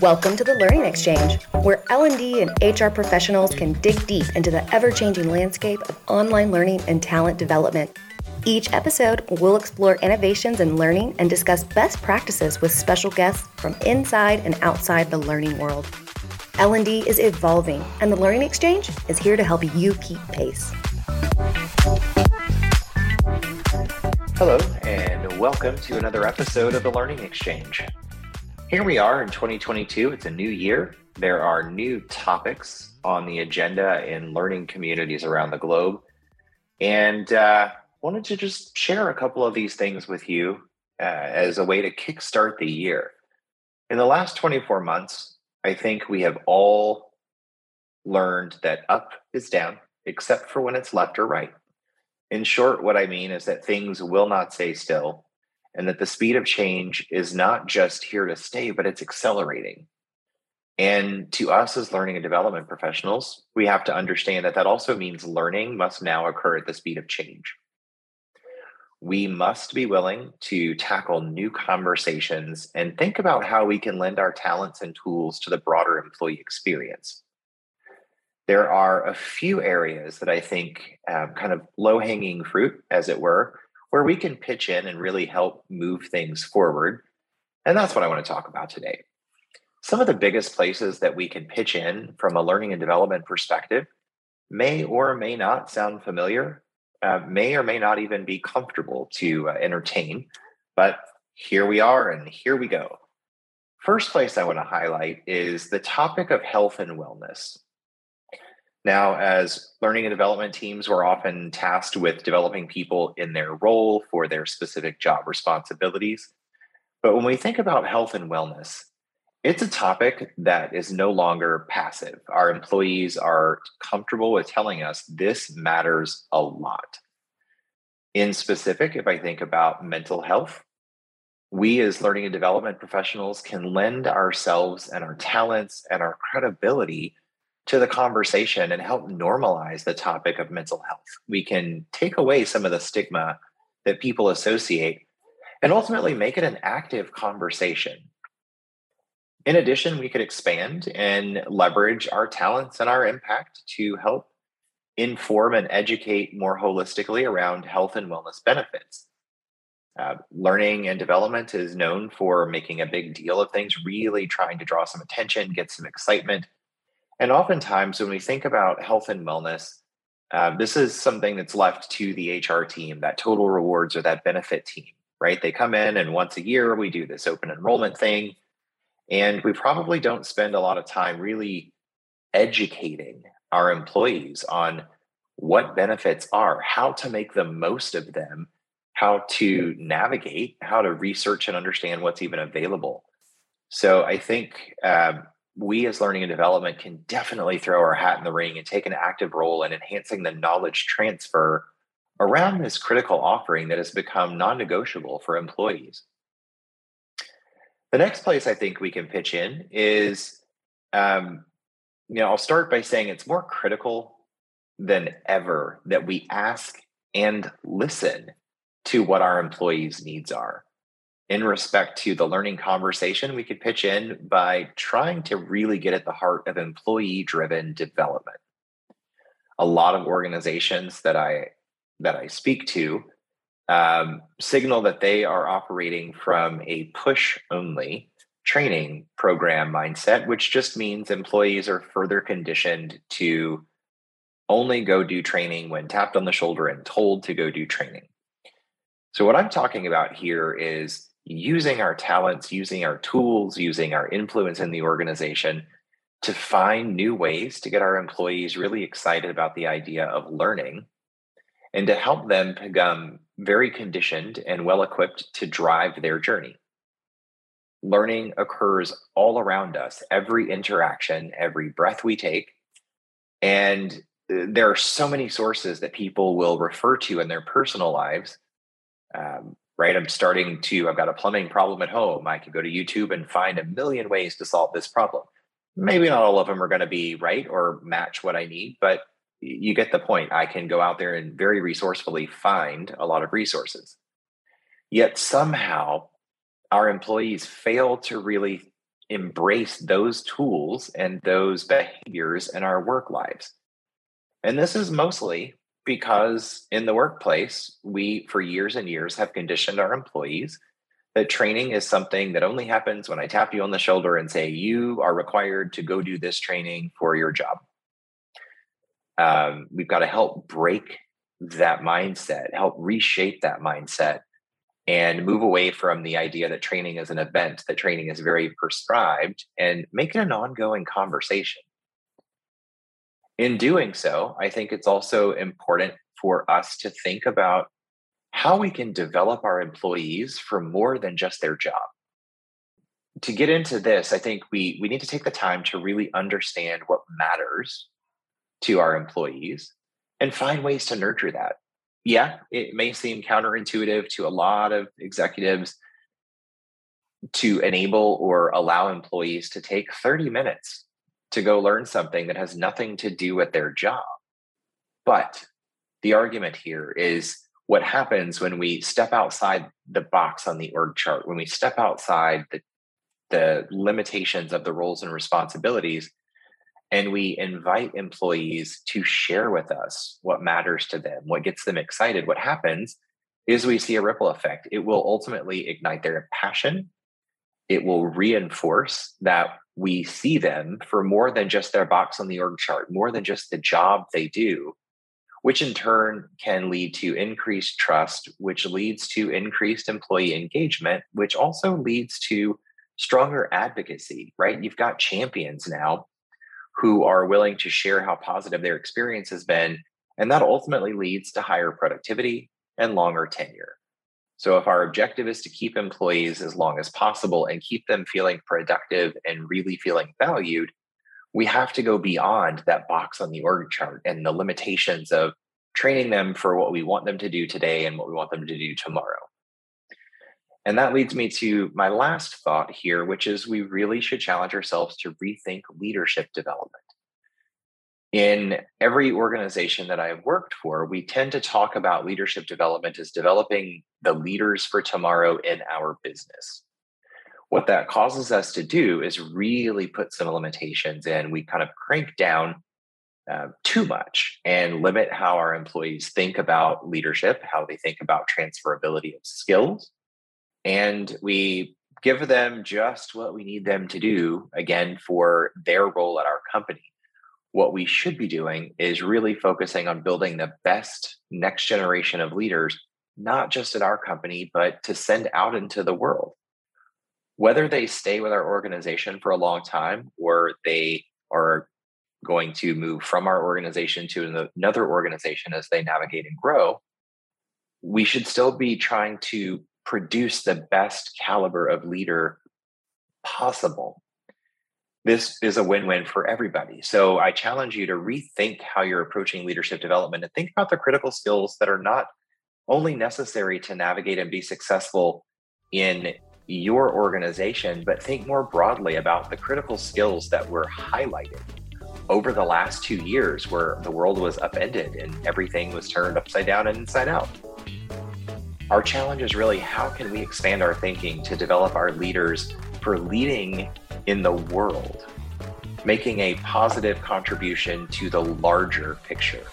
Welcome to the Learning Xchange, where L&D and HR professionals can dig deep into the ever-changing landscape of online learning and talent development. Each episode, we'll explore innovations in learning and discuss best practices with special guests from inside and outside the learning world. L&D is evolving, and the Learning Xchange is here to help you keep pace. Hello, and welcome to another episode of the Learning Xchange. Here we are in 2022. It's a new year. There are new topics on the agenda in learning communities around the globe. And uh, wanted to just share a couple of these things with you uh, as a way to kickstart the year. In the last 24 months, I think we have all learned that up is down, except for when it's left or right. In short, what I mean is that things will not stay still and that the speed of change is not just here to stay, but it's accelerating. And to us as learning and development professionals, we have to understand that that also means learning must now occur at the speed of change. We must be willing to tackle new conversations and think about how we can lend our talents and tools to the broader employee experience. There are a few areas that I think um, kind of low hanging fruit, as it were, where we can pitch in and really help move things forward. And that's what I want to talk about today. Some of the biggest places that we can pitch in from a learning and development perspective may or may not sound familiar, uh, may or may not even be comfortable to uh, entertain, but here we are and here we go. First place I want to highlight is the topic of health and wellness. Now, as learning and development teams, we're often tasked with developing people in their role for their specific job responsibilities. But when we think about health and wellness, it's a topic that is no longer passive. Our employees are comfortable with telling us this matters a lot. In specific, if I think about mental health, we as learning and development professionals can lend ourselves and our talents and our credibility to the conversation and help normalize the topic of mental health. We can take away some of the stigma that people associate and ultimately make it an active conversation. In addition, we could expand and leverage our talents and our impact to help inform and educate more holistically around health and wellness benefits. Uh, learning and development is known for making a big deal of things, really trying to draw some attention, get some excitement, and oftentimes, when we think about health and wellness, uh, this is something that's left to the HR team, that total rewards or that benefit team, right? They come in and once a year we do this open enrollment thing. And we probably don't spend a lot of time really educating our employees on what benefits are, how to make the most of them, how to navigate, how to research and understand what's even available. So I think um, we as learning and development can definitely throw our hat in the ring and take an active role in enhancing the knowledge transfer around this critical offering that has become non negotiable for employees. The next place I think we can pitch in is, um, you know, I'll start by saying it's more critical than ever that we ask and listen to what our employees' needs are in respect to the learning conversation, we could pitch in by trying to really get at the heart of employee driven development. A lot of organizations that I that I speak to um, signal that they are operating from a push only training program mindset, which just means employees are further conditioned to only go do training when tapped on the shoulder and told to go do training. So, what I'm talking about here is using our talents, using our tools, using our influence in the organization to find new ways to get our employees really excited about the idea of learning and to help them become very conditioned and well equipped to drive their journey. Learning occurs all around us, every interaction, every breath we take. And uh, there are so many sources that people will refer to in their personal lives um, right? I'm starting to, I've got a plumbing problem at home. I can go to YouTube and find a million ways to solve this problem. Maybe not all of them are going to be right or match what I need, but you get the point. I can go out there and very resourcefully find a lot of resources. Yet somehow, our employees fail to really embrace those tools and those behaviors in our work lives. And this is mostly because in the workplace, we, for years and years, have conditioned our employees that training is something that only happens when I tap you on the shoulder and say, You are required to go do this training for your job. Um, we've got to help break that mindset, help reshape that mindset, and move away from the idea that training is an event, that training is very prescribed, and make it an ongoing conversation. In doing so, I think it's also important for us to think about how we can develop our employees for more than just their job. To get into this, I think we, we need to take the time to really understand what matters to our employees and find ways to nurture that. Yeah, it may seem counterintuitive to a lot of executives to enable or allow employees to take 30 minutes to go learn something that has nothing to do with their job. But the argument here is what happens when we step outside the box on the org chart, when we step outside the, the limitations of the roles and responsibilities, and we invite employees to share with us what matters to them, what gets them excited. What happens is we see a ripple effect. It will ultimately ignite their passion. It will reinforce that we see them for more than just their box on the org chart, more than just the job they do, which in turn can lead to increased trust, which leads to increased employee engagement, which also leads to stronger advocacy, right? You've got champions now who are willing to share how positive their experience has been. And that ultimately leads to higher productivity and longer tenure. So, if our objective is to keep employees as long as possible and keep them feeling productive and really feeling valued, we have to go beyond that box on the org chart and the limitations of training them for what we want them to do today and what we want them to do tomorrow. And that leads me to my last thought here, which is we really should challenge ourselves to rethink leadership development. In every organization that I've worked for, we tend to talk about leadership development as developing the leaders for tomorrow in our business. What that causes us to do is really put some limitations in. We kind of crank down uh, too much and limit how our employees think about leadership, how they think about transferability of skills, and we give them just what we need them to do again for their role at our company what we should be doing is really focusing on building the best next generation of leaders not just at our company but to send out into the world whether they stay with our organization for a long time or they are going to move from our organization to another organization as they navigate and grow we should still be trying to produce the best caliber of leader possible. This is a win win for everybody. So I challenge you to rethink how you're approaching leadership development and think about the critical skills that are not only necessary to navigate and be successful in your organization, but think more broadly about the critical skills that were highlighted over the last two years where the world was upended and everything was turned upside down and inside out. Our challenge is really how can we expand our thinking to develop our leaders for leading in the world, making a positive contribution to the larger picture.